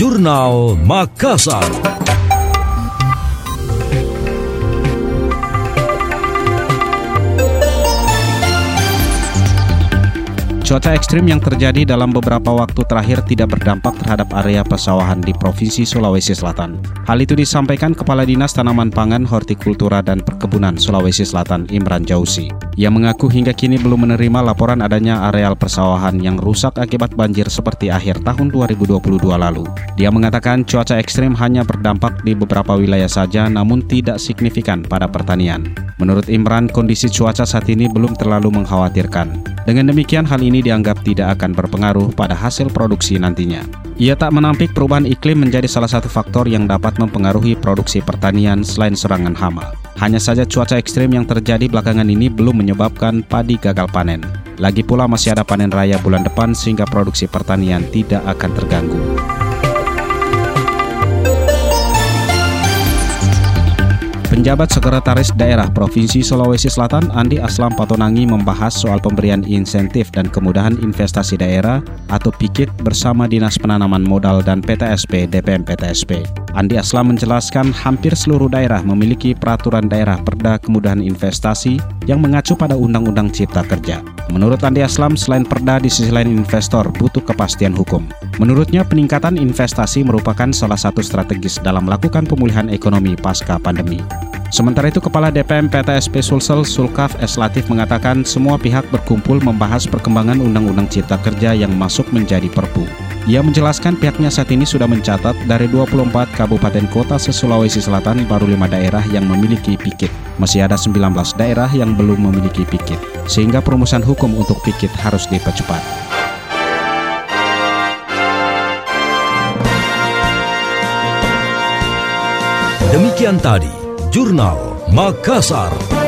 Jurnal Makassar. Cuaca ekstrim yang terjadi dalam beberapa waktu terakhir tidak berdampak terhadap area persawahan di Provinsi Sulawesi Selatan. Hal itu disampaikan Kepala Dinas Tanaman Pangan, Hortikultura, dan Perkebunan Sulawesi Selatan Imran Jausi. Ia mengaku hingga kini belum menerima laporan adanya areal persawahan yang rusak akibat banjir seperti akhir tahun 2022 lalu. Dia mengatakan cuaca ekstrim hanya berdampak di beberapa wilayah saja namun tidak signifikan pada pertanian. Menurut Imran, kondisi cuaca saat ini belum terlalu mengkhawatirkan. Dengan demikian, hal ini dianggap tidak akan berpengaruh pada hasil produksi nantinya. Ia tak menampik perubahan iklim menjadi salah satu faktor yang dapat mempengaruhi produksi pertanian selain serangan hama. Hanya saja cuaca ekstrim yang terjadi belakangan ini belum menyebabkan padi gagal panen. Lagi pula masih ada panen raya bulan depan sehingga produksi pertanian tidak akan terganggu. Penjabat Sekretaris Daerah Provinsi Sulawesi Selatan Andi Aslam Patonangi membahas soal pemberian insentif dan kemudahan investasi daerah atau PIKIT bersama Dinas Penanaman Modal dan PTSP DPM PTSP. Andi Aslam menjelaskan hampir seluruh daerah memiliki peraturan daerah perda kemudahan investasi yang mengacu pada Undang-Undang Cipta Kerja. Menurut Andi Aslam, selain perda di sisi lain investor butuh kepastian hukum. Menurutnya peningkatan investasi merupakan salah satu strategis dalam melakukan pemulihan ekonomi pasca pandemi. Sementara itu, Kepala DPM PTSP Sulsel Sulkaf S. Latif mengatakan semua pihak berkumpul membahas perkembangan Undang-Undang Cipta Kerja yang masuk menjadi perpu. Ia menjelaskan pihaknya saat ini sudah mencatat dari 24 kabupaten kota se-Sulawesi Selatan baru lima daerah yang memiliki pikit. Masih ada 19 daerah yang belum memiliki pikit, sehingga perumusan hukum untuk pikit harus dipercepat. Demikian tadi Jurnal Makassar.